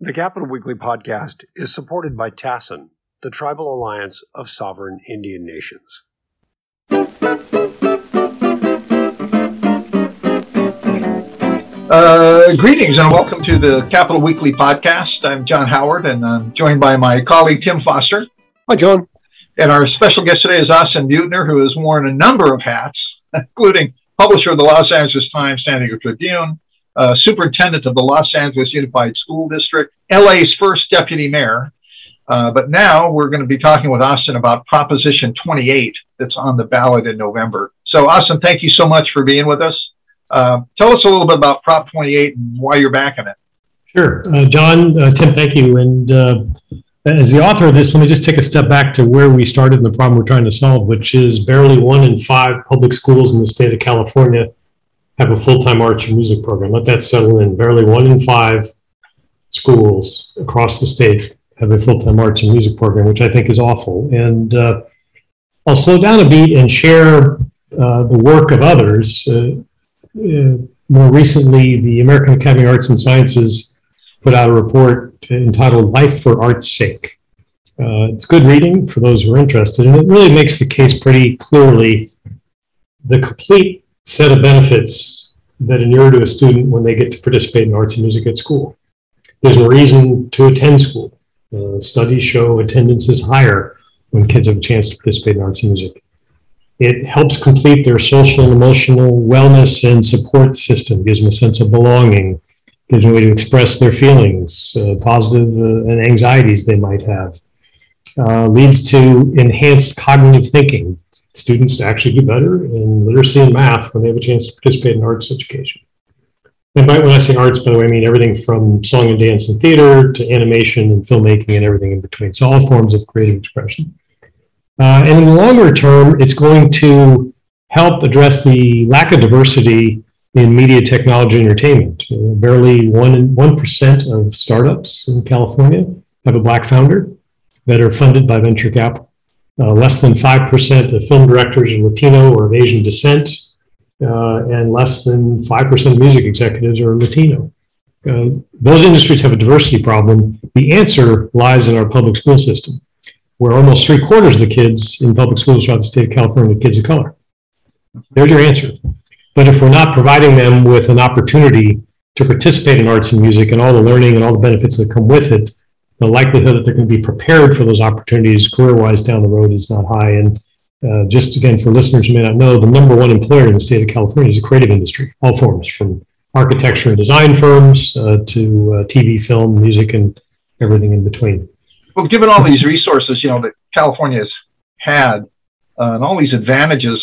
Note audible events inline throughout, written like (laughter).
The Capital Weekly podcast is supported by TASIN, the Tribal Alliance of Sovereign Indian Nations. Uh, greetings and welcome to the Capital Weekly podcast. I'm John Howard and I'm joined by my colleague Tim Foster. Hi, John. And our special guest today is Austin Beutner, who has worn a number of hats, (laughs) including publisher of the Los Angeles Times, San Diego Tribune, uh, superintendent of the Los Angeles Unified School District, LA's first deputy mayor. Uh, but now we're going to be talking with Austin about Proposition 28 that's on the ballot in November. So, Austin, thank you so much for being with us. Uh, tell us a little bit about Prop 28 and why you're backing it. Sure. Uh, John, uh, Tim, thank you. And uh, as the author of this, let me just take a step back to where we started and the problem we're trying to solve, which is barely one in five public schools in the state of California have a full-time arts and music program. Let that settle in. Barely one in five schools across the state have a full-time arts and music program, which I think is awful. And uh, I'll slow down a beat and share uh, the work of others. Uh, uh more recently, the American Academy of Arts and Sciences put out a report entitled "Life for Art's Sake." Uh, it's good reading for those who are interested, and it really makes the case pretty clearly. The complete set of benefits that inure to a student when they get to participate in arts and music at school. There's a reason to attend school. Uh, studies show attendance is higher when kids have a chance to participate in arts and music. It helps complete their social and emotional wellness and support system, gives them a sense of belonging, gives them a way to express their feelings, uh, positive uh, and anxieties they might have. Uh, leads to enhanced cognitive thinking, students actually do better in literacy and math when they have a chance to participate in arts education. And by, when I say arts, by the way, I mean everything from song and dance and theater to animation and filmmaking and everything in between. So all forms of creative expression. Uh, and in the longer term, it's going to help address the lack of diversity in media technology entertainment. Barely one one percent of startups in California have a black founder that are funded by venture capital. Uh, less than 5% of film directors are Latino or of Asian descent, uh, and less than 5% of music executives are Latino. Uh, those industries have a diversity problem. The answer lies in our public school system, where almost three quarters of the kids in public schools throughout the state of California are kids of color. There's your answer. But if we're not providing them with an opportunity to participate in arts and music and all the learning and all the benefits that come with it, the likelihood that they're going to be prepared for those opportunities career-wise down the road is not high. And uh, just again, for listeners who may not know, the number one employer in the state of California is the creative industry, all forms, from architecture and design firms uh, to uh, TV, film, music, and everything in between. Well, given all these resources, you know, that California has had, uh, and all these advantages,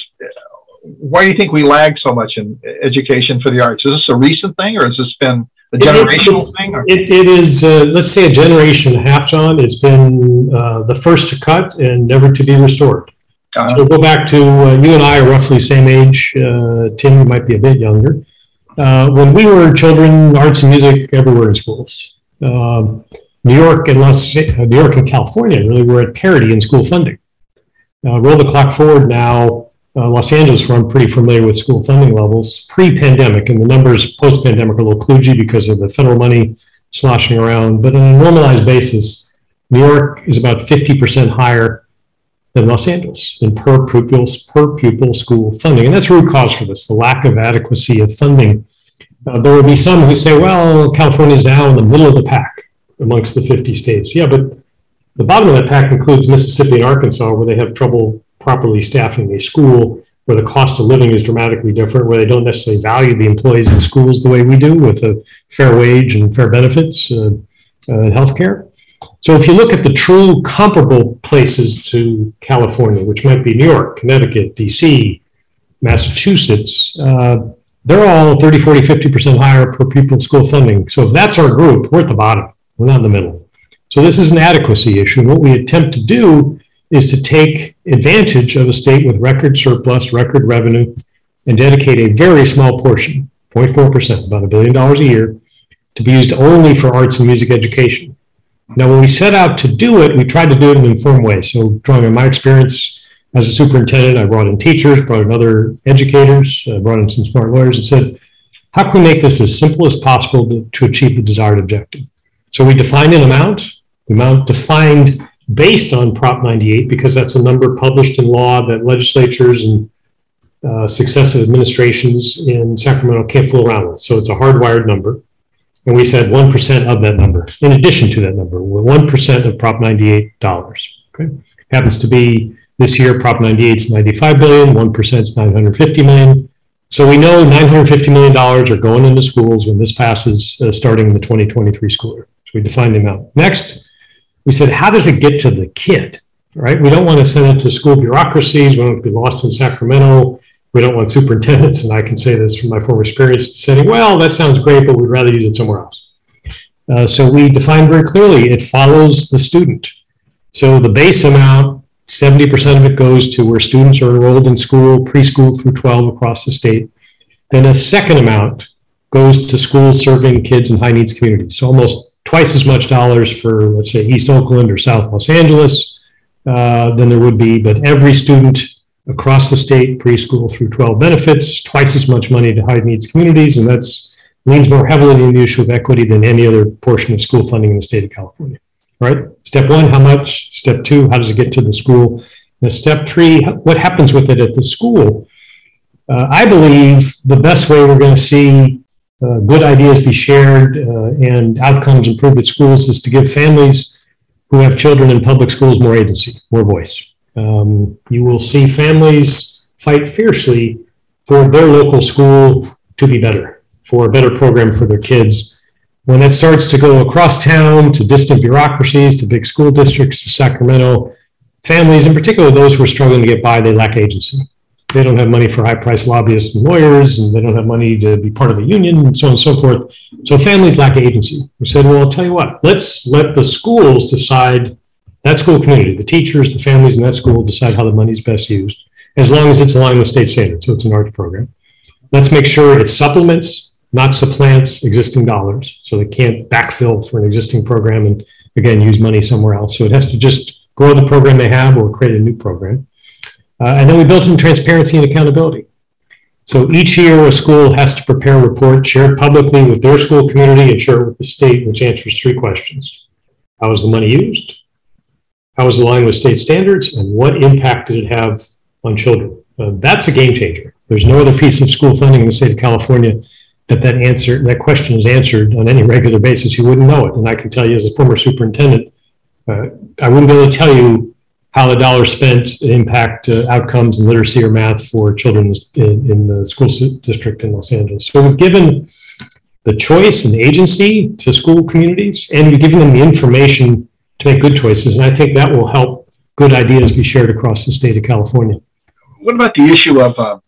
why do you think we lag so much in education for the arts? Is this a recent thing, or has this been generational it, thing? It, it is, uh, let's say, a generation and a half, John. It's been uh, the first to cut and never to be restored. So go back to uh, you and I are roughly same age. Uh, Tim, you might be a bit younger. Uh, when we were children, arts and music everywhere in schools. Um, New York and Los, New York and California really were at parity in school funding. roll the clock forward now uh, Los Angeles, where I'm pretty familiar with school funding levels, pre-pandemic, and the numbers post-pandemic are a little kludgy because of the federal money sloshing around. But on a normalized basis, New York is about 50% higher than Los Angeles in per pupil per pupil school funding, and that's root cause for this: the lack of adequacy of funding. Uh, there will be some who say, "Well, California is now in the middle of the pack amongst the 50 states." Yeah, but the bottom of that pack includes Mississippi and Arkansas, where they have trouble properly staffing a school where the cost of living is dramatically different, where they don't necessarily value the employees in schools the way we do with a fair wage and fair benefits uh, uh, and healthcare. So if you look at the true comparable places to California, which might be New York, Connecticut, DC, Massachusetts, uh, they're all 30, 40, 50% higher per pupil school funding. So if that's our group, we're at the bottom. We're not in the middle. So this is an adequacy issue. What we attempt to do is to take advantage of a state with record surplus, record revenue, and dedicate a very small portion, 0.4%, about a billion dollars a year, to be used only for arts and music education. Now, when we set out to do it, we tried to do it in an informed way. So, drawing on my experience as a superintendent, I brought in teachers, brought in other educators, uh, brought in some smart lawyers, and said, how can we make this as simple as possible to, to achieve the desired objective? So we defined an amount, the amount defined based on Prop 98, because that's a number published in law that legislatures and uh, successive administrations in Sacramento can't fool around with. So it's a hardwired number. And we said 1% of that number, in addition to that number, 1% of Prop 98 dollars. Okay. Happens to be this year, Prop 98 is 95 billion, 1% is 950 million. So we know 950 million dollars are going into schools when this passes, uh, starting in the 2023 school year. So we defined the amount. Next, we said, how does it get to the kid? Right? We don't want to send it to school bureaucracies. We don't want to be lost in Sacramento we don't want superintendents, and I can say this from my former experience, saying, well, that sounds great, but we'd rather use it somewhere else. Uh, so we define very clearly it follows the student. So the base amount, 70% of it goes to where students are enrolled in school, preschool through 12 across the state. Then a second amount goes to schools serving kids in high needs communities. So almost twice as much dollars for, let's say, East Oakland or South Los Angeles uh, than there would be, but every student across the state, preschool through 12 benefits, twice as much money to high needs communities, and that's leans more heavily in the issue of equity than any other portion of school funding in the state of California. Right? Step one, how much? Step two, how does it get to the school? And step three, what happens with it at the school? Uh, I believe the best way we're going to see uh, good ideas be shared uh, and outcomes improve at schools is to give families who have children in public schools more agency, more voice. Um, you will see families fight fiercely for their local school to be better, for a better program for their kids. When that starts to go across town to distant bureaucracies, to big school districts, to Sacramento, families, in particular those who are struggling to get by, they lack agency. They don't have money for high priced lobbyists and lawyers, and they don't have money to be part of a union, and so on and so forth. So families lack agency. We said, well, I'll tell you what, let's let the schools decide that school community, the teachers, the families in that school decide how the money is best used, as long as it's aligned with state standards. So it's an ARC program. Let's make sure it supplements, not supplants existing dollars. So they can't backfill for an existing program and again use money somewhere else. So it has to just grow the program they have or create a new program. Uh, and then we built in transparency and accountability. So each year, a school has to prepare a report, share it publicly with their school community, and share it with the state, which answers three questions How was the money used? How is it aligned with state standards? And what impact did it have on children? Uh, that's a game changer. There's no other piece of school funding in the state of California that that answer that question is answered on any regular basis. You wouldn't know it. And I can tell you, as a former superintendent, uh, I wouldn't be able to tell you how the dollars spent impact uh, outcomes in literacy or math for children in, in, the school district in Los Angeles. So we've given the choice and agency to school communities, and we've given them the information to make good choices. And I think that will help good ideas be shared across the state of California. What about the issue of, uh,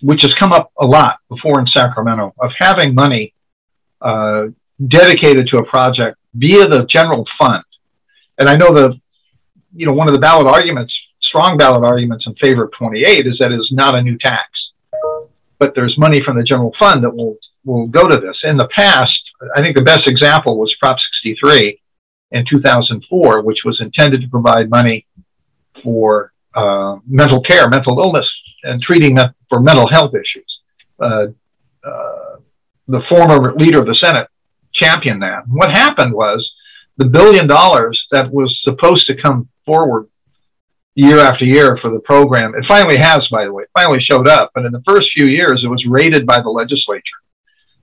which has come up a lot before in Sacramento, of having money uh, dedicated to a project via the general fund? And I know the, you know, one of the ballot arguments, strong ballot arguments in favor of 28 is that it is not a new tax, but there's money from the general fund that will will go to this. In the past, I think the best example was Prop 63, in 2004, which was intended to provide money for uh, mental care, mental illness, and treating for mental health issues. Uh, uh, the former leader of the Senate championed that. What happened was the billion dollars that was supposed to come forward year after year for the program, it finally has, by the way, it finally showed up. But in the first few years, it was rated by the legislature.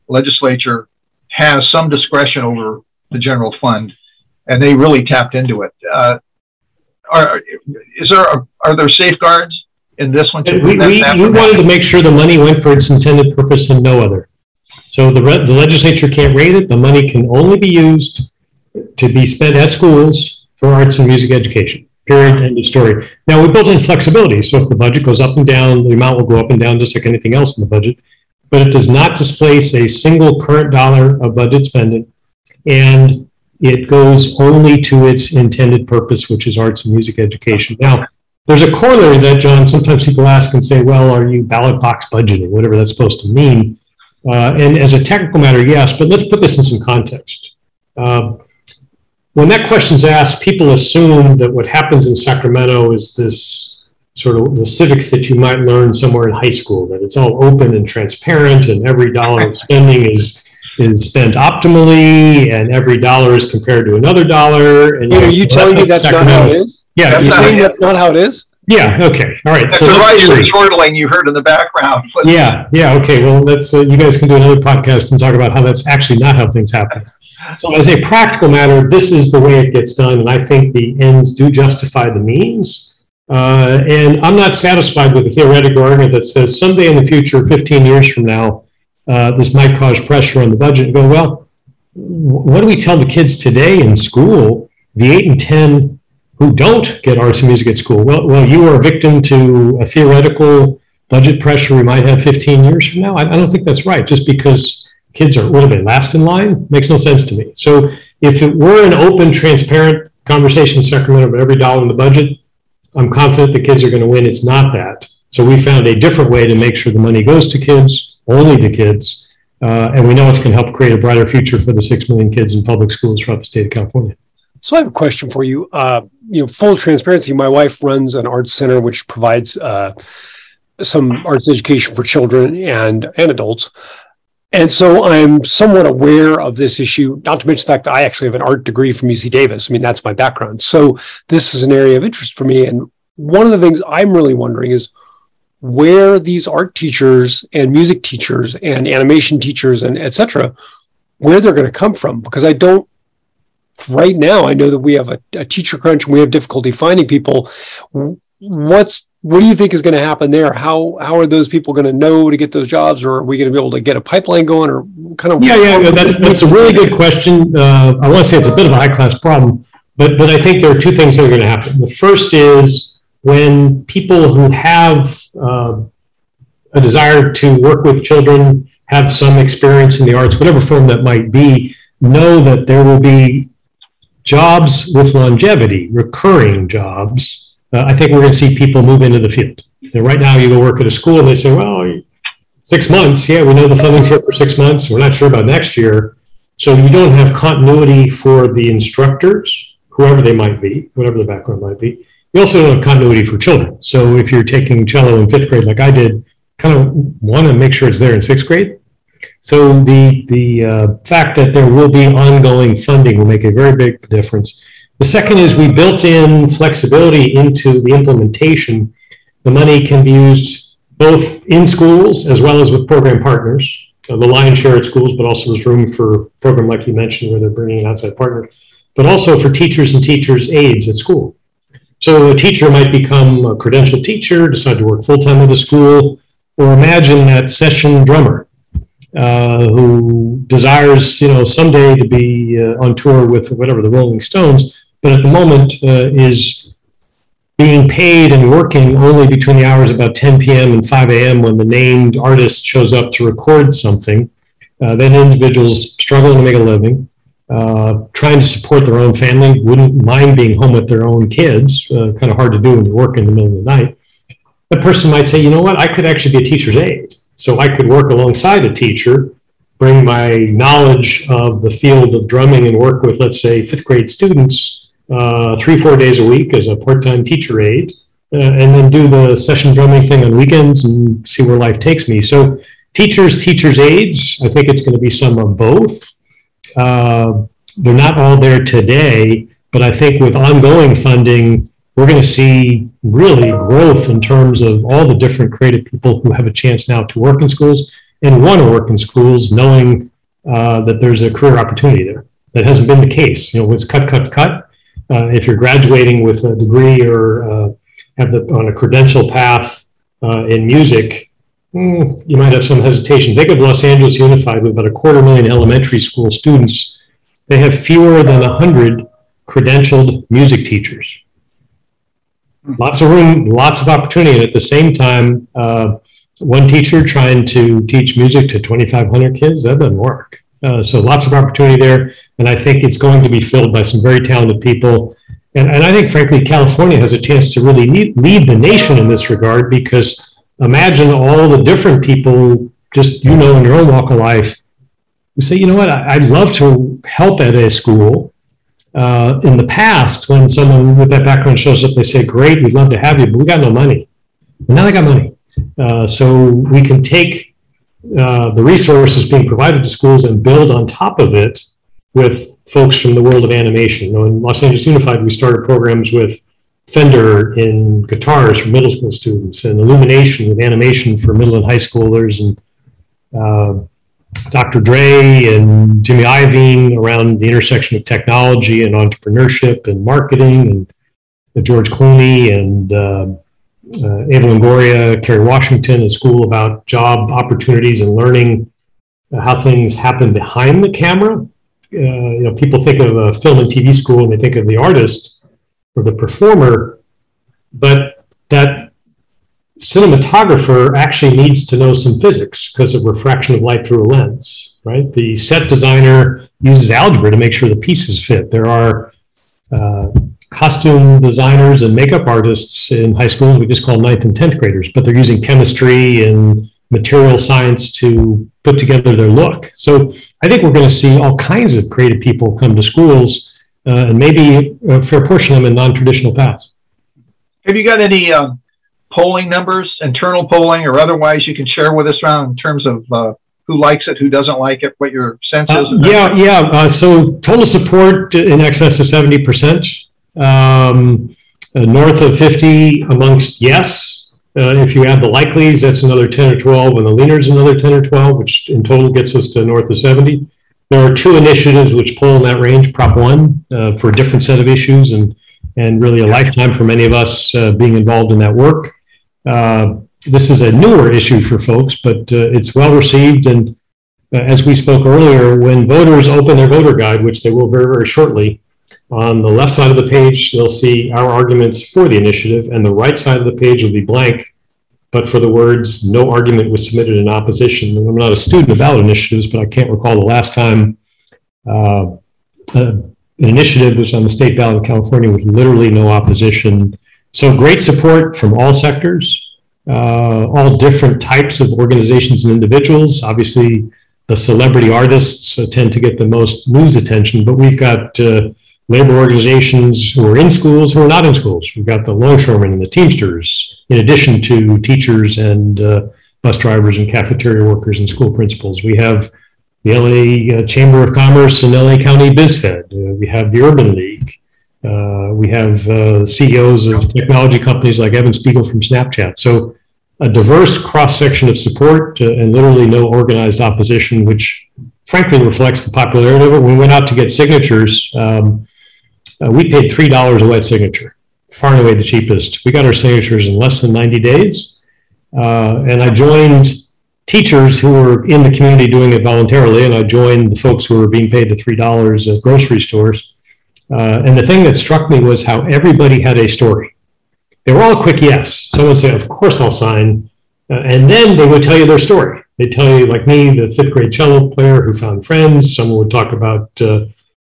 The legislature has some discretion over the general fund and they really tapped into it. Uh, are is there a, are there safeguards in this one too? We, we, we wanted to make sure the money went for its intended purpose and no other. So the the legislature can't rate it. The money can only be used to be spent at schools for arts and music education. Period. End of story. Now we built in flexibility, so if the budget goes up and down, the amount will go up and down just like anything else in the budget. But it does not displace a single current dollar of budget spending, and it goes only to its intended purpose, which is arts and music education. Now, there's a corollary that, John, sometimes people ask and say, well, are you ballot box budgeting, whatever that's supposed to mean? Uh, and as a technical matter, yes, but let's put this in some context. Uh, when that question's asked, people assume that what happens in Sacramento is this sort of the civics that you might learn somewhere in high school, that it's all open and transparent and every dollar of spending is is spent optimally and every dollar is compared to another dollar. And Wait, are you telling me that's not how it is? Yeah, That's you not say- Saying that's not how it is? yeah, okay, all right. That's So the let's rice chortling you heard in the background. Yeah, yeah, okay. Well, that's uh, you guys can do another podcast and talk about how that's actually not how things happen. So, as a practical matter, this is the way it gets done, and I think the ends do justify the means. Uh, and I'm not satisfied with the theoretical argument that says someday in the future, 15 years from now, uh, this might cause pressure on the budget. Go, well, what do we tell the kids today in school, the eight and 10 who don't get arts and music at school? Well, well, you are a victim to a theoretical budget pressure we might have 15 years from now. I, I don't think that's right. Just because kids are a little bit last in line makes no sense to me. So if it were an open, transparent conversation in Sacramento about every dollar in the budget, I'm confident the kids are going to win. It's not that. So we found a different way to make sure the money goes to kids, only to kids. Uh, and we know it's going to help create a brighter future for the 6 million kids in public schools throughout the state of California. So I have a question for you. Uh, you know, full transparency. My wife runs an arts center which provides uh, some arts education for children and and adults, and so I'm somewhat aware of this issue. Not to mention the fact that I actually have an art degree from UC Davis. I mean, that's my background. So this is an area of interest for me. And one of the things I'm really wondering is where these art teachers and music teachers and animation teachers and et cetera, where they're going to come from, because I don't right now i know that we have a, a teacher crunch and we have difficulty finding people what's what do you think is going to happen there how how are those people going to know to get those jobs or are we going to be able to get a pipeline going or kind of Yeah, yeah, that's, that's a really good question. Uh, I want to say it's a bit of a high class problem, but, but I think there are two things that are going to happen. The first is when people who have uh, a desire to work with children, have some experience in the arts, whatever form that might be, know that there will be jobs with longevity, recurring jobs. Uh, I think we're going to see people move into the field. And right now, you go work at a school and they say, well, six months. Yeah, we know the funding's here for six months. We're not sure about next year. So you don't have continuity for the instructors, whoever they might be, whatever the background might be. You also don't have continuity for children. So if you're taking cello in fifth grade, like I did, kind of want to make sure it's there in sixth grade. So the the uh, fact that there will be ongoing funding will make a very big difference. The second is we built in flexibility into the implementation. The money can be used both in schools as well as with program partners. Uh, the lion's share at schools, but also there's room for program like you mentioned where they're bringing an outside partner, but also for teachers and teachers' aides at school. So a teacher might become a credentialed teacher, decide to work full time at a school, or imagine that session drummer uh, who desires, you know, someday to be uh, on tour with whatever the Rolling Stones, but at the moment uh, is being paid and working only between the hours about 10 p.m. and 5 a.m. when the named artist shows up to record something. Uh, then individuals struggling to make a living, uh, trying to support their own family, wouldn't mind being home with their own kids. Uh, kind of hard to do when you work in the middle of the night. That person might say, you know what, I could actually be a teacher's aide. So I could work alongside a teacher, bring my knowledge of the field of drumming and work with, let's say, fifth grade students uh, three, four days a week as a part time teacher aide, uh, and then do the session drumming thing on weekends and see where life takes me. So, teachers, teachers' aides, I think it's going to be some of both. Uh, they're not all there today, but I think with ongoing funding, we're going to see really growth in terms of all the different creative people who have a chance now to work in schools and want to work in schools, knowing uh, that there's a career opportunity there. That hasn't been the case. You know, it's cut, cut, cut. Uh, if you're graduating with a degree or uh, have the on a credential path uh, in music, mm, you might have some hesitation. Think of Los Angeles Unified with about a quarter million elementary school students. They have fewer than 100 credentialed music teachers. Lots of room, lots of opportunity. And at the same time, uh, one teacher trying to teach music to 2,500 kids, that doesn't work. Uh, so lots of opportunity there. And I think it's going to be filled by some very talented people. And, and I think, frankly, California has a chance to really lead, lead the nation in this regard because imagine all the different people, just you know, in your own walk of life, who say, you know what, I, I'd love to help at a school. Uh, in the past, when someone with that background shows up, they say, great, we'd love to have you, but we got no money. And now they got money. Uh, so we can take uh, the resources being provided to schools and build on top of it with folks from the world of animation. You know, in Los Angeles Unified, we started programs with Fender in guitars for middle school students and Illumination with animation for middle and high schoolers and uh, Dr. Dre and Jimmy Iovine around the intersection of technology and entrepreneurship and marketing and uh, George Clooney and uh, uh, Eva Longoria, Kerry Washington, a school about job opportunities and learning uh, how things happen behind the camera. Uh, you know, people think of a film and TV school and they think of the artist or the performer, but that cinematographer actually needs to know some physics because of refraction of light through a lens, right? The set designer uses algebra to make sure the pieces fit. There are uh, costume designers and makeup artists in high schools we just call ninth and 10th graders, but they're using chemistry and material science to put together their look. So I think we're going to see all kinds of creative people come to schools uh, and maybe a fair portion of them in non-traditional paths. Have you got any um, polling numbers, internal polling or otherwise you can share with us around in terms of uh, who likes it, who doesn't like it, what your sense is? Uh, yeah, yeah. Uh, so total support in excess of 70% um, uh, north of 50 amongst yes. Uh, if you add the likelies, that's another 10 or 12, and the leaners another 10 or 12, which in total gets us to north of 70. There are two initiatives which pull in that range. Prop one uh, for a different set of issues, and and really a lifetime for many of us uh, being involved in that work. Uh, this is a newer issue for folks, but uh, it's well received. And as we spoke earlier, when voters open their voter guide, which they will very very shortly, on the left side of the page, they'll see our arguments for the initiative, and the right side of the page will be blank, but for the words, no argument was submitted in opposition. And I'm not a student of ballot initiatives, but I can't recall the last time uh, an initiative was on the state ballot in California with literally no opposition. So great support from all sectors, uh, all different types of organizations and individuals. Obviously, the celebrity artists uh, tend to get the most news attention, but we've got uh, labor organizations who are in schools, who are not in schools. We've got the longshoremen and the Teamsters, in addition to teachers and uh, bus drivers and cafeteria workers and school principals. We have the LA uh, Chamber of Commerce and LA County BizFed. Uh, we have the Urban League. Uh, we have uh, CEOs of technology companies like Evan Spiegel from Snapchat. So a diverse cross section of support uh, and literally no organized opposition, which frankly reflects the popularity of it. We went out to get signatures, um, uh, we paid $3 a wet signature, far and away the cheapest. We got our signatures in less than 90 days. Uh, and I joined teachers who were in the community doing it voluntarily, and I joined the folks who were being paid the $3 at grocery stores. Uh, and the thing that struck me was how everybody had a story. They were all quick yes. Someone would say, Of course I'll sign. Uh, and then they would tell you their story. They'd tell you, like me, the fifth grade cello player who found friends. Someone would talk about uh,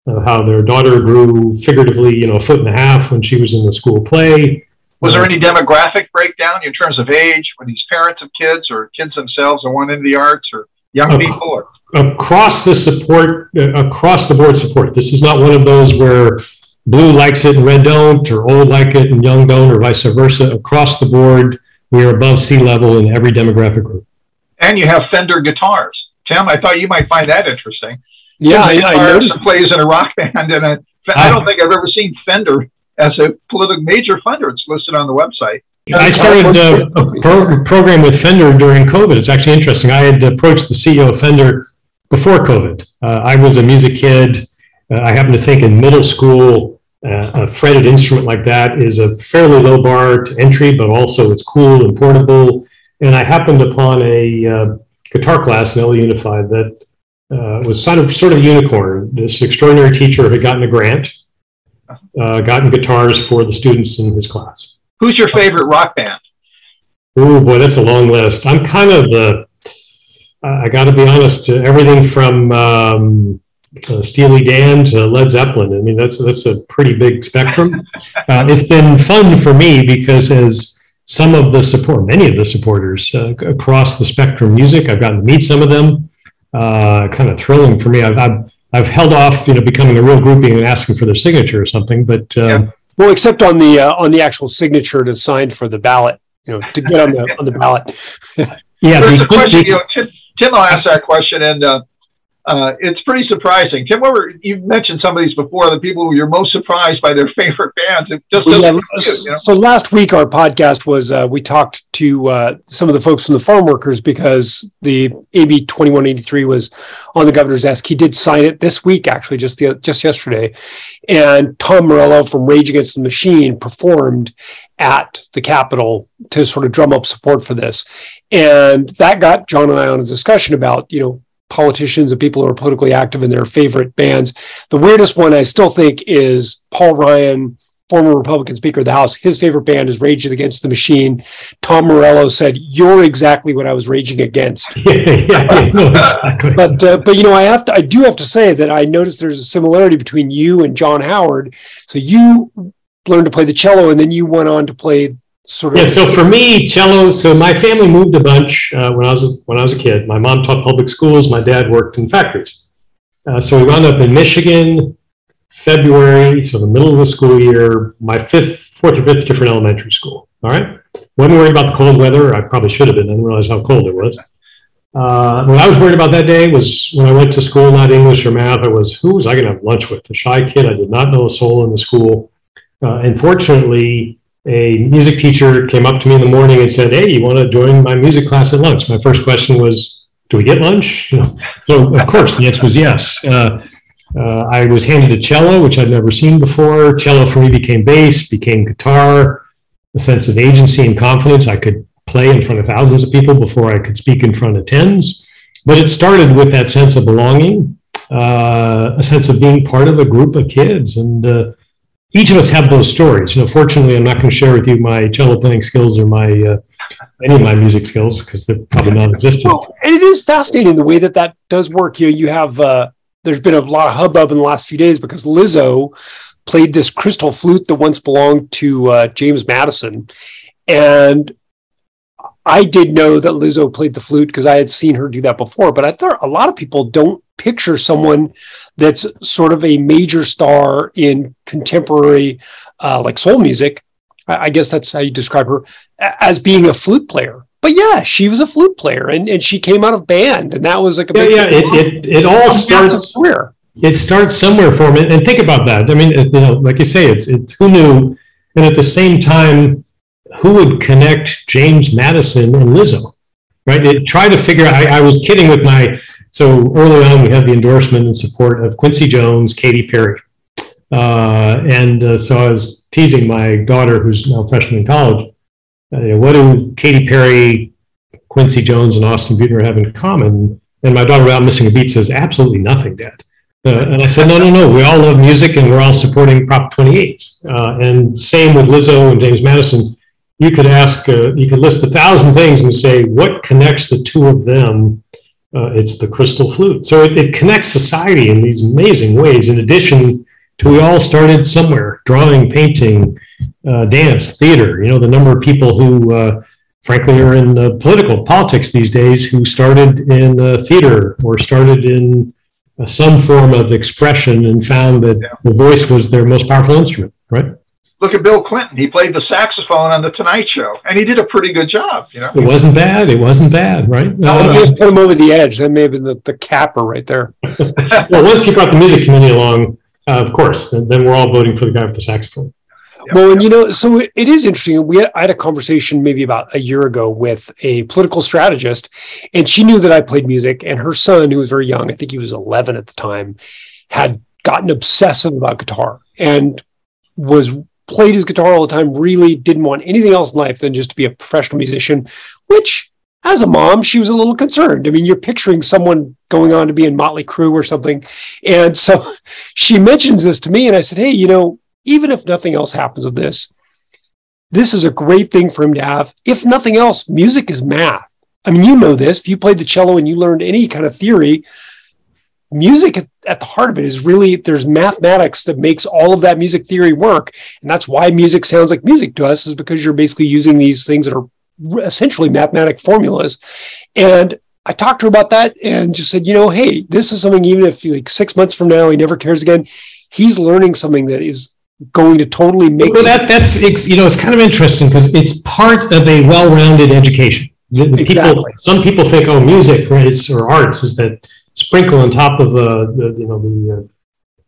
uh, how their daughter grew figuratively, you know, a foot and a half when she was in the school play. Was there any demographic breakdown in terms of age? Were these parents of kids or kids themselves that want into the arts or young uh, people? Or? Across the support, uh, across the board support. This is not one of those where blue likes it and red don't, or old like it and young don't, or vice versa. Across the board, we are above sea level in every demographic group. And you have Fender guitars. Tim, I thought you might find that interesting. Yeah, I, I noticed. plays in a rock band, and I don't think I've ever seen Fender as a political major funder. It's listed on the website. I started uh, a pro- program with Fender during COVID. It's actually interesting. I had approached the CEO of Fender before COVID. Uh, I was a music kid. Uh, I happen to think in middle school, uh, a fretted instrument like that is a fairly low bar to entry, but also it's cool and portable. And I happened upon a uh, guitar class in LA Unified that uh, was sort of sort of a unicorn. This extraordinary teacher had gotten a grant, uh, gotten guitars for the students in his class. Who's your favorite rock band? Oh boy, that's a long list. I'm kind of the. Uh, I got to be honest. everything from um, uh, Steely Dan to Led Zeppelin. I mean, that's that's a pretty big spectrum. (laughs) Uh, it's been fun for me because as some of the support, many of the supporters uh, across the spectrum music, I've gotten to meet some of them uh, kind of thrilling for me. I've, I've, I've held off, you know, becoming a real groupie and asking for their signature or something. But uh, yeah. well, except on the uh, on the actual signature to sign for the ballot, you know, to get on the on the ballot. (laughs) yeah, There's a question. You know, Tim will ask that question, and uh, it's pretty surprising. Tim, what were you mentioned some of these before? The people who you're most surprised by their (laughs) favorite bands. It just Yeah, you, you know? So last week our podcast was uh, we talked to uh, some of the folks from the farm workers because the AB 2183 was on the governor's desk. He did sign it this week, actually, just the just yesterday. And Tom Morello from Rage Against the Machine performed at the Capitol to sort of drum up support for this. And that got John and I on a discussion about, you know, politicians and people who are politically active in their favorite bands. The weirdest one I still think is Paul Ryan, former Republican Speaker of the House. His favorite band is Rage Against the Machine. Tom Morello said, "You're exactly what I was raging against." (laughs) yeah, yeah, no, exactly. But uh, but you know, I have to I do have to say that I noticed there's a similarity between you and John Howard. So you learned to play the cello, and then you went on to play sort of Yeah, so for me, cello. So my family moved a bunch uh, when I was when I was a kid. My mom taught public schools. My dad worked in factories. Uh, so we wound up in Michigan, February, so the middle of the school year. My fifth, fourth or fifth different elementary school. All right, wasn't worried about the cold weather. I probably should have been. I didn't realize how cold it was. Uh, what I was worried about that day was when I went to school, not English or math. It was who was I going to have lunch with? A shy kid. I did not know a soul in the school. Uh, and fortunately, a music teacher came up to me in the morning and said, "Hey, you want to join my music class at lunch?" My first question was, "Do we get lunch?" (laughs) You know, so of course the answer was yes. Uh, uh, I was handed a cello, which I'd never seen before. Cello for me became bass, became guitar, a sense of agency and confidence. I could play in front of thousands of people before I could speak in front of tens. But it started with that sense of belonging, uh, a sense of being part of a group of kids, and uh, each of us have those stories. You know, fortunately, I'm not going to share with you my cello playing skills or my uh, any of my music skills because they're probably non-existent. Well, it is fascinating the way that that does work. You know, you have uh, there's been a lot of hubbub in the last few days because Lizzo played this crystal flute that once belonged to uh, James Madison, and I did know that Lizzo played the flute because I had seen her do that before. But I thought a lot of people don't picture someone that's sort of a major star in contemporary, uh, like soul music. I, I guess that's how you describe her as being a flute player. But yeah, she was a flute player, and, and she came out of band, and that was like a Yeah, big yeah. It, it, it all starts career. it starts somewhere for me. And think about that. I mean, you know, like you say, it's it's who knew, and at the same time, who would connect James Madison and Lizzo, right? It, try to figure. I, I was kidding with my. So early on, we had the endorsement and support of Quincy Jones, Katy Perry, uh, and uh, so I was teasing my daughter, who's now freshman in college. Uh, what do Katy Perry, Quincy Jones, and Austin Beutner have in common? And my daughter, without missing a beat, says absolutely nothing, Dad. Uh, and I said, no, no, no. We all love music, and we're all supporting Prop 28. Uh, and same with Lizzo and James Madison. You could ask, uh, you could list a thousand things and say, what connects the two of them? Uh, it's the crystal flute. So it, it connects society in these amazing ways. In addition to, we all started somewhere: drawing, painting, uh, dance, theater. You know, the number of people who, uh, frankly, are in uh, political politics these days who started in uh, theater or started in uh, some form of expression and found that the voice was their most powerful instrument, right? Look at Bill Clinton. He played the saxophone on the Tonight Show, and he did a pretty good job. You know, It wasn't bad. It wasn't bad, right? Uh, Uh, put him over the edge. That may have been the, the capper right there. (laughs) well, once you brought the music community along, uh, of course, then, then we're all voting for the guy with the saxophone. Well, and you know, so it, it is interesting. We had, I had a conversation maybe about a year ago with a political strategist, and she knew that I played music, and her son, who was very young, I think he was 11 at the time, had gotten obsessive about guitar and was played his guitar all the time. Really didn't want anything else in life than just to be a professional musician. Which, as a mom, she was a little concerned. I mean, you're picturing someone going on to be in Motley Crue or something, and so (laughs) she mentions this to me, and I said, "Hey, you know." even if nothing else happens with this, this is a great thing for him to have. If nothing else, music is math. I mean, you know this. If you played the cello and you learned any kind of theory, music at, at the heart of it is really there's mathematics that makes all of that music theory work. And that's why music sounds like music to us, is because you're basically using these things that are essentially mathematic formulas. And I talked to her about that and just said, you know, hey, this is something, even if like six months from now he never cares again, he's learning something that is going to totally make Well, that, that's it's, you know it's kind of interesting because it's part of a well-rounded education. the, the exactly. people, some people think, oh, music is, or arts is that sprinkle on top of uh, the, you know, the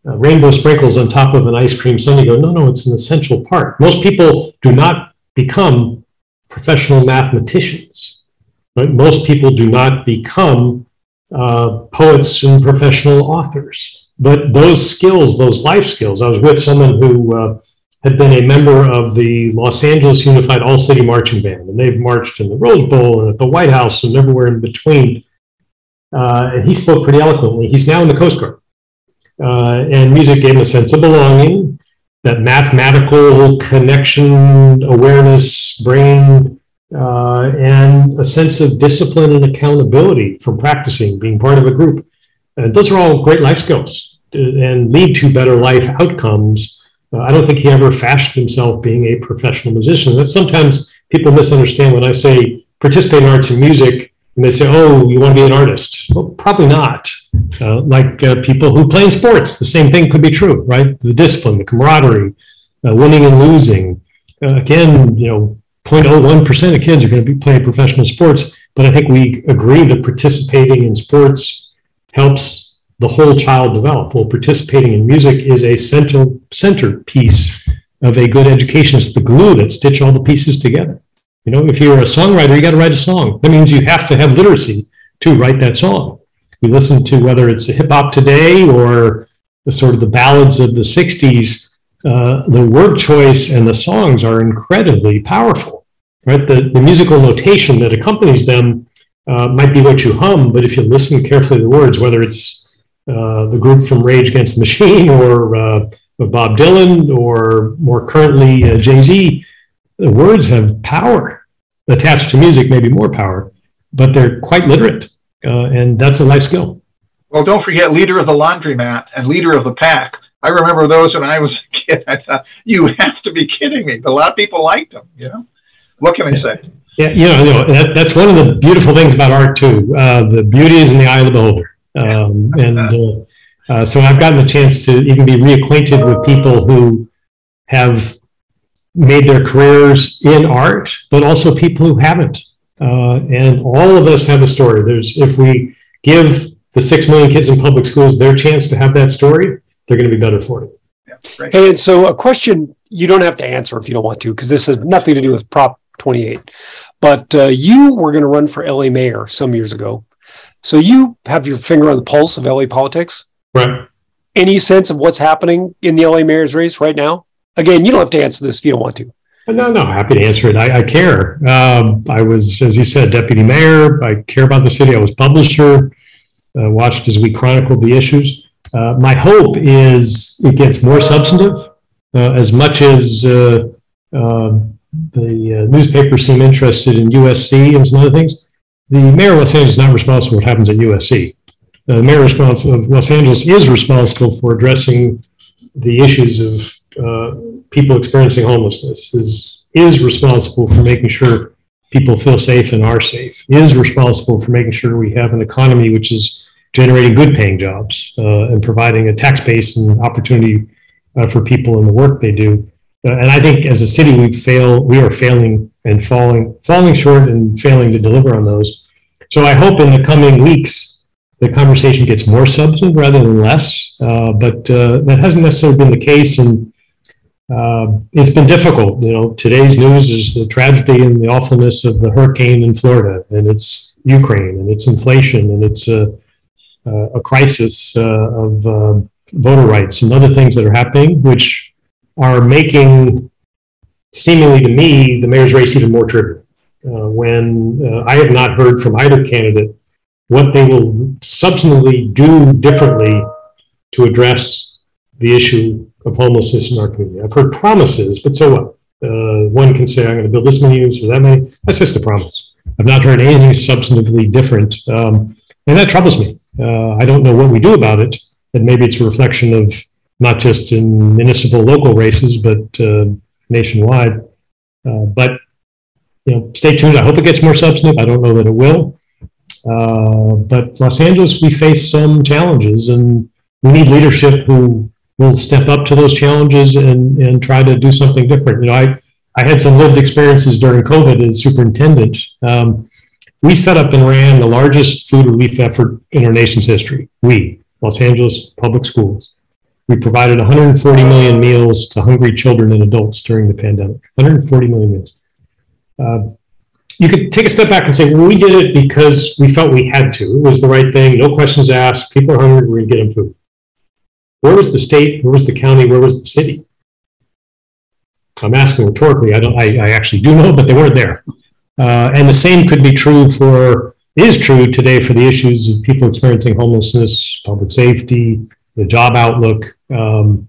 uh, uh, rainbow sprinkles on top of an ice cream sundae. Go, no, no, it's an essential part. Most people do not become professional mathematicians. Right? Most people do not become uh, poets and professional authors. But those skills, those life skills, I was with someone who uh, had been a member of the Los Angeles Unified All City Marching Band, and they've marched in the Rose Bowl and at the White House and everywhere in between. Uh, and he spoke pretty eloquently. He's now in the Coast Guard. Uh, and music gave him a sense of belonging, that mathematical connection, awareness, brain, uh, and a sense of discipline and accountability from practicing, being part of a group. And those are all great life skills uh, and lead to better life outcomes uh, I don't think he ever fashioned himself being a professional musician. That's sometimes people misunderstand when I say participate in arts and music, and they say, "Oh, you want to be an artist?" Well, probably not. Uh, like uh, people who play in sports, the same thing could be true, right? The discipline, the camaraderie, uh, winning and losing. Uh, again, you know, 0.01 percent of kids are going to be playing professional sports, but I think we agree that participating in sports helps the whole child develop. Well, participating in music is a central centerpiece of a good education. It's the glue that stitch all the pieces together. You know, if you're a songwriter, you got to write a song. That means you have to have literacy to write that song. You listen to whether it's hip hop today or the sort of the ballads of the '60s. Uh, the word choice and the songs are incredibly powerful. Right, the, the musical notation that accompanies them uh, might be what you hum, but if you listen carefully to the words, whether it's uh, the group from Rage Against the Machine or uh, Bob Dylan or more currently uh, Jay Z, the words have power attached to music, maybe more power, but they're quite literate. and that's a life skill. Well, don't forget leader of the laundromat and leader of the pack. I remember those when I was a kid. I thought, you have to be kidding me. But a lot of people liked them, you know? What can I say? Yeah, you know, you know that, that's one of the beautiful things about art, too. Uh, the beauty is in the eye of the beholder. Um, (laughs) and uh, uh, so I've gotten a chance to even be reacquainted with people who have made their careers in art, but also people who haven't. Uh, and all of us have a story. There's if we give the six million kids in public schools their chance to have that story, they're going to be better for it. Yeah, And so, a question you don't have to answer if you don't want to, because this has nothing to do with Prop 28. But uh, you were going to run for LA mayor some years ago. So you have your finger on the pulse of LA politics. Right. Any sense of what's happening in the LA mayor's race right now? Again, you don't have to answer this if you don't want to. No, no, happy to answer it. I, I care. Um, I was, as you said, deputy mayor. I care about the city. I was publisher. Uh, watched as we chronicled the issues. Uh, my hope is it gets more substantive. Uh, as much as uh, um, the uh, newspapers seem interested in USC and some other things, the mayor of Los Angeles is not responsible for what happens at USC. The mayor of Los Angeles is responsible for addressing the issues of uh, people experiencing homelessness, is, is responsible for making sure people feel safe and are safe, is responsible for making sure we have an economy which is generating good paying jobs uh, and providing a tax base and opportunity uh, for people in the work they do. Uh, and I think as a city, we fail, we are failing and falling, falling short and failing to deliver on those. So I hope in the coming weeks, the conversation gets more substantive rather than less. Uh, but uh, that hasn't necessarily been the case. And uh, it's been difficult. You know, today's news is the tragedy and the awfulness of the hurricane in Florida, and it's Ukraine, and it's inflation, and it's a, a crisis uh, of uh, voter rights and other things that are happening, which are making seemingly to me the mayor's race even more trivial. Uh, when uh, I have not heard from either candidate what they will substantively do differently to address the issue of homelessness in our community. I've heard promises, but so what? Uh, one can say, I'm going to build this many units or that many. That's just a promise. I've not heard anything substantively different. Um, and that troubles me. Uh, I don't know what we do about it. And maybe it's a reflection of not just in municipal local races, but uh, nationwide. Uh, but you know, stay tuned. I hope it gets more substantive. I don't know that it will. Uh, but Los Angeles, we face some challenges, and we need leadership who will step up to those challenges and, and try to do something different. You know, I, I had some lived experiences during COVID as superintendent. Um, we set up and ran the largest food relief effort in our nation's history. We, Los Angeles Public Schools. We provided 140 million meals to hungry children and adults during the pandemic. 140 million meals. Uh, you could take a step back and say, well, we did it because we felt we had to. It was the right thing. No questions asked. People are hungry. We're going to get them food. Where was the state? Where was the county? Where was the city? I'm asking rhetorically. I don't. I, I actually do know, but they weren't there. Uh, and the same could be true for is true today for the issues of people experiencing homelessness, public safety, the job outlook. Um,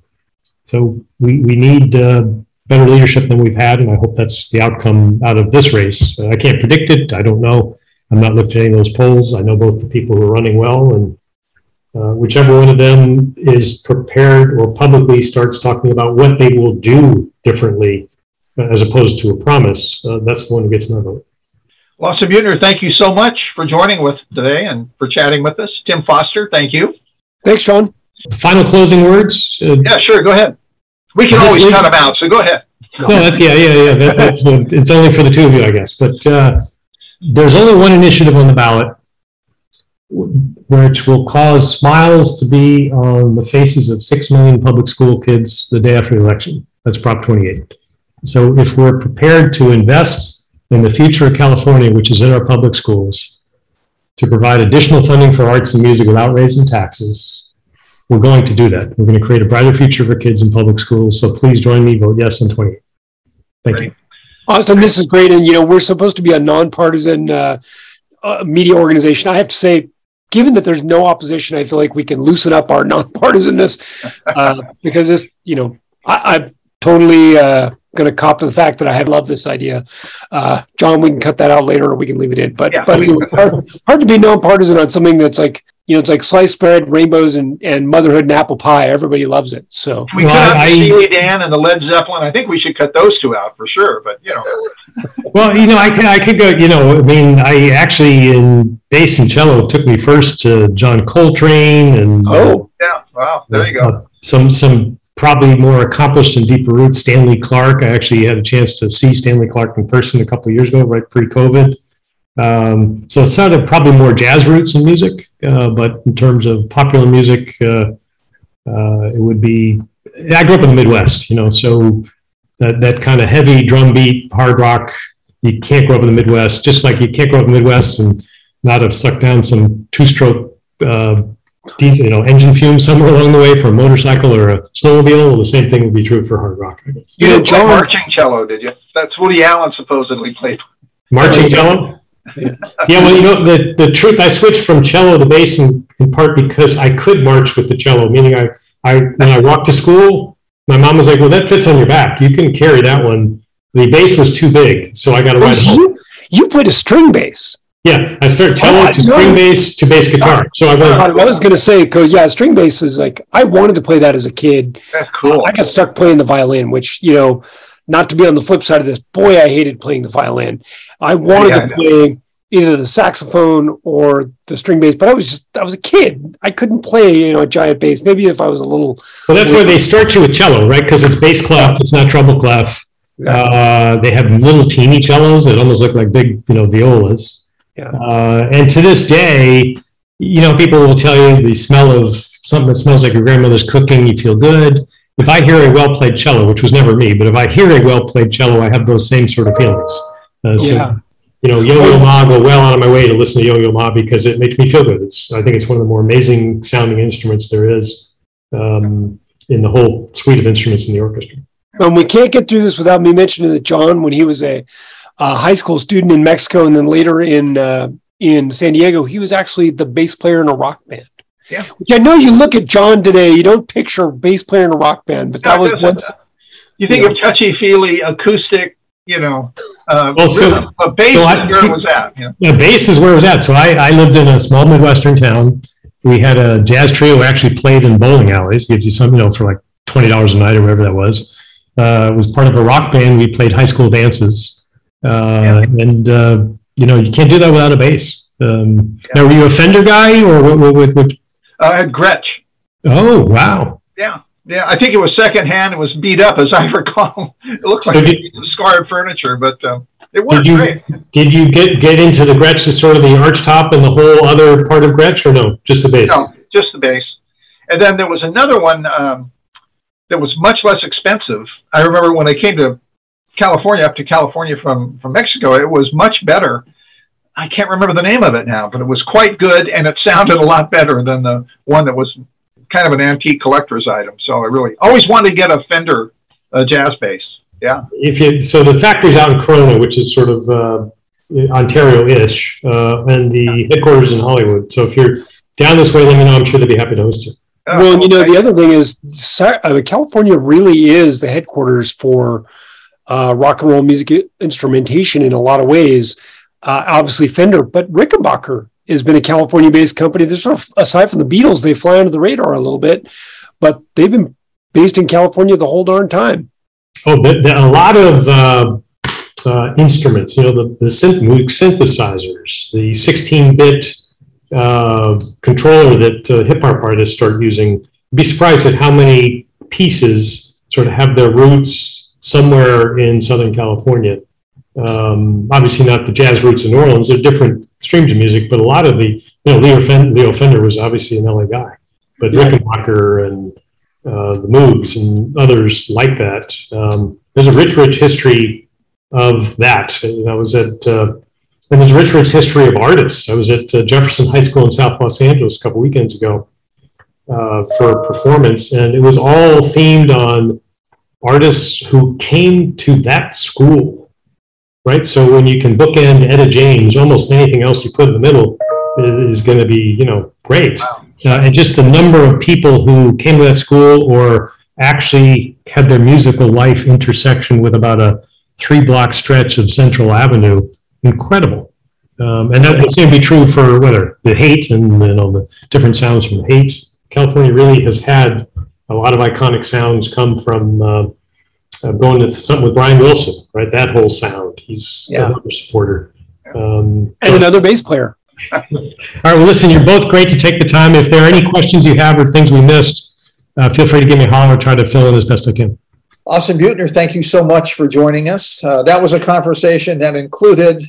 so we we need uh, better leadership than we've had, and I hope that's the outcome out of this race. I can't predict it. I don't know. I'm not looking at any of those polls. I know both the people who are running well, and uh, whichever one of them is prepared or publicly starts talking about what they will do differently uh, as opposed to a promise, uh, that's the one who gets my vote. Lawson Beutner, thank you so much for joining with today and for chatting with us. Tim Foster, thank you. Thanks, Sean. Final closing words? Uh, yeah, sure. Go ahead. We can always cut them out, so go ahead. No, that, yeah, yeah, yeah. That, that's, it's only for the two of you, I guess. But uh, there's only one initiative on the ballot which will cause smiles to be on the faces of 6 million public school kids the day after the election. That's Prop 28. So if we're prepared to invest in the future of California, which is in our public schools, to provide additional funding for arts and music without raising taxes, we're going to do that. We're going to create a brighter future for kids in public schools. So please join me, vote yes on 28. Thank great. you. Austin, this is great. And, you know, we're supposed to be a nonpartisan uh, uh, media organization. I have to say, given that there's no opposition, I feel like we can loosen up our (laughs) nonpartisanness uh, because this, you know, I, am totally uh, going to cop to the fact that I had loved this idea. Uh, John, we can cut that out later, or we can leave it in. But yeah, but you know, it's hard, hard to be nonpartisan on something that's like you know, it's like sliced bread, rainbows, and, and motherhood and apple pie. Everybody loves it. So we well, cut out the Steely Dan and the Led Zeppelin. I think we should cut those two out for sure. But you know, (laughs) well, you know, I could I could go. You know, I mean, I actually in bass and cello took me first to John Coltrane and oh yeah, wow, there you go. Uh, some some probably more accomplished and deeper roots. Stanley Clarke. I actually had a chance to see Stanley Clarke in person a couple years ago, right pre-COVID. Um, so it's sort of probably more jazz roots in music, uh, but in terms of popular music, uh, uh, it would be. I grew up in the Midwest, you know, so that, that kind of heavy drum beat, hard rock. You can't grow up in the Midwest, just like you can't grow up in the Midwest and not have sucked down some two-stroke, uh, diesel, you know, engine fumes somewhere along the way for a motorcycle or a snowmobile. Well, the same thing would be true for hard rock. I guess. You didn't play marching cello, did you? That's Woody Allen supposedly played. Marching (laughs) cello yeah, well, you know, the, the truth, I switched from cello to bass in, in part because I could march with the cello, meaning I, I, when I walked to school, my mom was like, well, that fits on your back. You can carry that one. The bass was too big, so I got to oh, ride oh, you, you played a string bass. Yeah, I started cello oh, to string bass to bass guitar. So I went. I was going to say, because yeah, string bass is like I wanted to play that as a kid. That's cool. I got stuck playing the violin, which you know, not to be on the flip side of this, boy, I hated playing the violin. I wanted yeah, to play either the saxophone or the string bass, but I was just I was a kid. I couldn't play, you know, a giant bass. Maybe if I was a little Well that's where they start you with cello, right? Because it's bass clef, it's not treble clef. Exactly. Uh, they have little teeny cellos that almost look like big, you know, violas. Yeah. Uh, and to this day, you know, people will tell you the smell of something that smells like your grandmother's cooking, you feel good. If I hear a well played cello, which was never me, but if I hear a well played cello, I have those same sort of feelings. Uh, so yeah you know, Yo Yo Ma go well out of my way to listen to Yo Yo Ma because it makes me feel good. It's I think it's one of the more amazing sounding instruments there is um, in the whole suite of instruments in the orchestra. And we can't get through this without me mentioning that John, when he was a, a high school student in Mexico and then later in uh, in San Diego, he was actually the bass player in a rock band. Yeah. Which I know you look at John today, you don't picture a bass player in a rock band, but that was once. You think you know, of touchy feely acoustic you know, uh, well, so, but bass so I, is where it was at. Yeah. yeah, bass is where it was at. So I, I lived in a small Midwestern town. We had a jazz trio actually played in bowling alleys, gives you some, you know, for like $20 a night or whatever that was. Uh, it was part of a rock band. We played high school dances. Uh, yeah. And, uh, you know, you can't do that without a bass. Um, yeah. Now, were you a Fender guy or what? what, what, what? I had Gretsch. Oh, wow. Yeah. Yeah, I think it was secondhand. It was beat up, as I (laughs) recall. It looks like so did, scarred furniture, but um, it worked Did you- great. Did you get get into the Gretsch as sort of the arch top and the whole other part of Gretsch, or no, just the bass? No, just the bass. And then there was another one um, that was much less expensive. I remember when I came to California, up to California from from Mexico, it was much better. I can't remember the name of it now, but it was quite good, and it sounded a lot better than the one that was kind of an antique collector's item. So I really always wanted to get a Fender uh, jazz bass. Yeah, If you so the factory's out in Corona, which is sort of uh, Ontario-ish, uh, and the headquarters in Hollywood. So if you're down this way, let me know. I'm sure they'd be happy to host you. Uh, well, and you know, the other thing is, uh, California really is the headquarters for uh, rock and roll music instrumentation in a lot of ways. Uh, obviously, Fender, but Rickenbacker has been a California-based company. They're sort of aside from the Beatles, they fly under the radar a little bit, but they've been based in California the whole darn time. Oh, the, the, a lot of uh, uh, instruments, you know, the, the synth, synthesizers, the 16-bit uh, controller that uh, hip hop artists start using. Be surprised at how many pieces sort of have their roots somewhere in Southern California. Um, obviously, not the jazz roots in New Orleans. They're different streams of music, but a lot of the, you know, Leo, Fen- Leo Fender was obviously an LA guy, but Yeah. Rickenbacker and uh, the Moogs and others like that. Um, there's a rich, rich history of that. I was at, uh, and there's a rich, rich history of artists. I was at uh, Jefferson High School in South Los Angeles a couple weekends ago uh, for a performance, and it was all themed on artists who came to that school, right? So when you can bookend Etta James, almost anything else you put in the middle is going to be, you know, great. Wow. Uh, and just the number of people who came to that school or actually had their musical life intersection with about a three block stretch of Central Avenue, incredible. Um, and that would seem to be true for whether the hate and you know the different sounds from hate. California really has had a lot of iconic sounds come from uh, uh, going to something with Brian Wilson, right? That whole sound. He's Yeah. another supporter. Um, And another bass player. (laughs) all right. Well, listen, you're both great to take the time. If there are any questions you have or things we missed, uh, feel free to give me a holler. I'll try to fill in as best I can. Austin Beutner, thank you so much for joining us. Uh, that was a conversation that included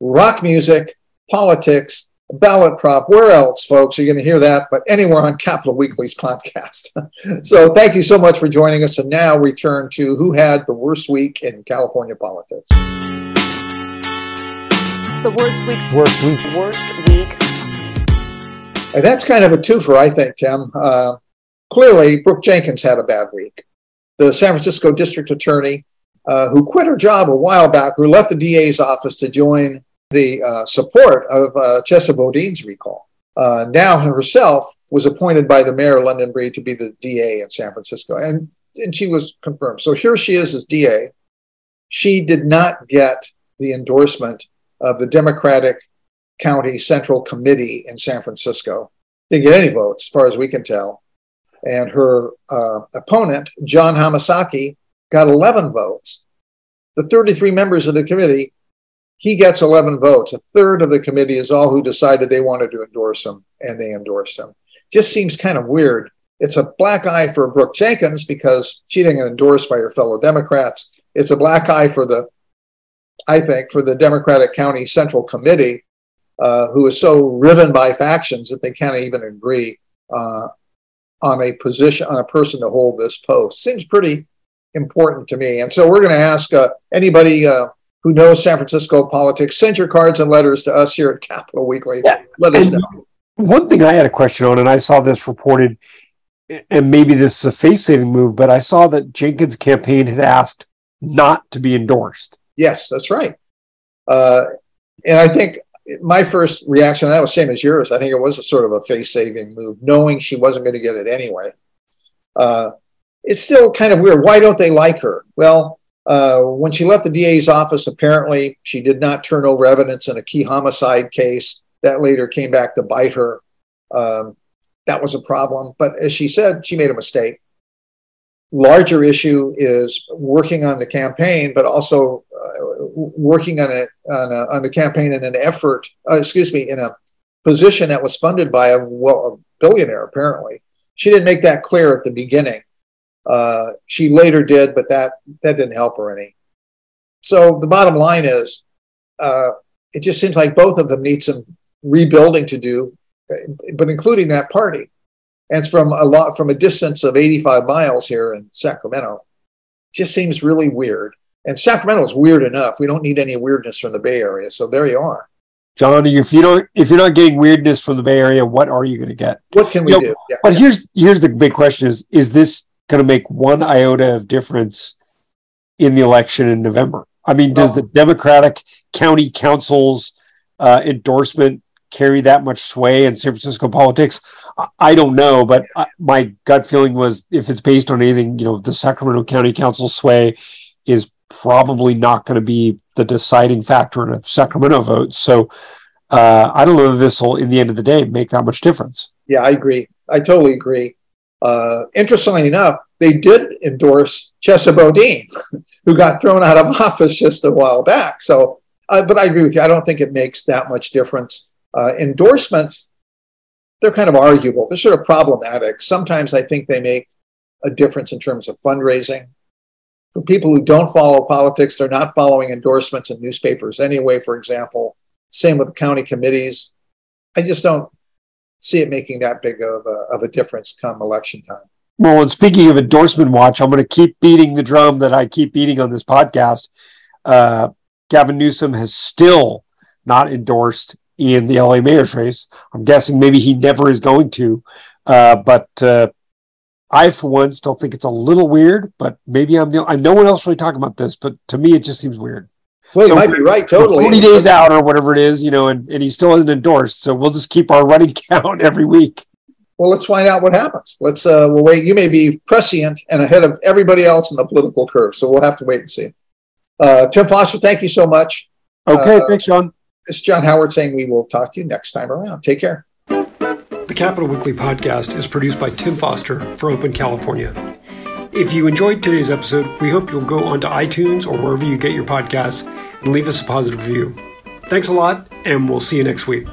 rock music, politics, ballot prop. Where else, folks? You're going to hear that, but anywhere on Capitol Weekly's podcast. (laughs) so thank you so much for joining us. And now return to who had the worst week in California politics. The worst week. Worst week. Worst week. And that's kind of a twofer, I think, Tim. Uh, clearly, Brooke Jenkins had a bad week. The San Francisco district attorney, uh, who quit her job a while back, who left the DA's office to join the uh, support of uh, Chesa Boudin's recall, uh, now herself was appointed by the mayor, London Breed, to be the DA in San Francisco. And, and she was confirmed. So here she is as DA. She did not get the endorsement of the Democratic County Central Committee in San Francisco. Didn't get any votes, as far as we can tell. And her uh, opponent, John Hamasaki, got 11 votes. The 33 members of the committee, he gets 11 votes. A third of the committee is all who decided they wanted to endorse him, and they endorsed him. Just seems kind of weird. It's a black eye for Brooke Jenkins because she didn't endorsed by her fellow Democrats. It's a black eye for the, I think, for the Democratic County Central Committee uh, who is so riven by factions that they can't even agree uh, on a position, on a person to hold this post. Seems pretty important to me. And so we're going to ask uh, anybody uh, who knows San Francisco politics, send your cards and letters to us here at Capitol Weekly. Yeah. Let us And- know. One thing I had a question on, and I saw this reported, and maybe this is a face saving move, but I saw that Jenkins' campaign had asked not to be endorsed. Yes, that's right. Uh, and I think my first reaction, that was same as yours. I think it was a sort of a face saving move, knowing she wasn't going to get it anyway. Uh, it's still kind of weird. Why don't they like her? Well, uh, when she left the DA's office, apparently she did not turn over evidence in a key homicide case that later came back to bite her. Um, that was a problem. But as she said, she made a mistake. Larger issue is working on the campaign, but also uh, working on it on, a, on the campaign in an effort. Uh, excuse me, in a position that was funded by a well a billionaire. Apparently, she didn't make that clear at the beginning. Uh, she later did, but that that didn't help her any. So the bottom line is, uh, it just seems like both of them need some rebuilding to do, but including that party. And it's from a lot from a distance of 85 miles here in Sacramento. Just seems really weird. And Sacramento is weird enough. We don't need any weirdness from the Bay Area. So there you are. John, if you don't, if you're not getting weirdness from the Bay Area, what are you going to get? What can we You know, do? Yeah. But here's here's the big question: is is this going to make one iota of difference in the election in November? I mean, does the Democratic county council's uh, endorsement carry that much sway in San Francisco politics? I, don't know, but I, my gut feeling was if it's based on anything, you know, the Sacramento County Council sway is probably not going to be the deciding factor in a Sacramento vote. So uh, I don't know if this will, in the end of the day, make that much difference. Yeah, I agree. I totally agree. Uh, interestingly enough, they did endorse Chesa Boudin, (laughs) who got thrown out of (laughs) office just a while back. So, uh, but I agree with you. I don't think it makes that much difference. Uh, endorsements, they're kind of arguable. They're sort of problematic. Sometimes I think they make a difference in terms of fundraising. For people who don't follow politics, they're not following endorsements in newspapers anyway, for example. Same with county committees. I just don't see it making that big of a, of a difference come election time. Well, and speaking of endorsement watch, I'm going to keep beating the drum that I keep beating on this podcast. Uh, Gavin Newsom has still not endorsed in the LA mayor's race. I'm guessing maybe he never is going to. Uh, but uh, I, for one, still think it's a little weird. But maybe I'm the I no one else really talking about this, but to me, it just seems weird. Well, So you might be right, totally. 40 days out or whatever it is, you know, and, and he still hasn't endorsed. So we'll just keep our running (laughs) count every week. Well, let's find out what happens. Let's uh, we'll wait. You may be prescient and ahead of everybody else in the political curve, so we'll have to wait and see. Uh, Tim Foster, thank you so much. Okay, Uh, thanks, Sean. It's John Howard saying we will talk to you next time around. Take care. The Capitol Weekly podcast is produced by Tim Foster for Open California. If you enjoyed today's episode, we hope you'll go onto iTunes or wherever you get your podcasts and leave us a positive review. Thanks a lot, and we'll see you next week.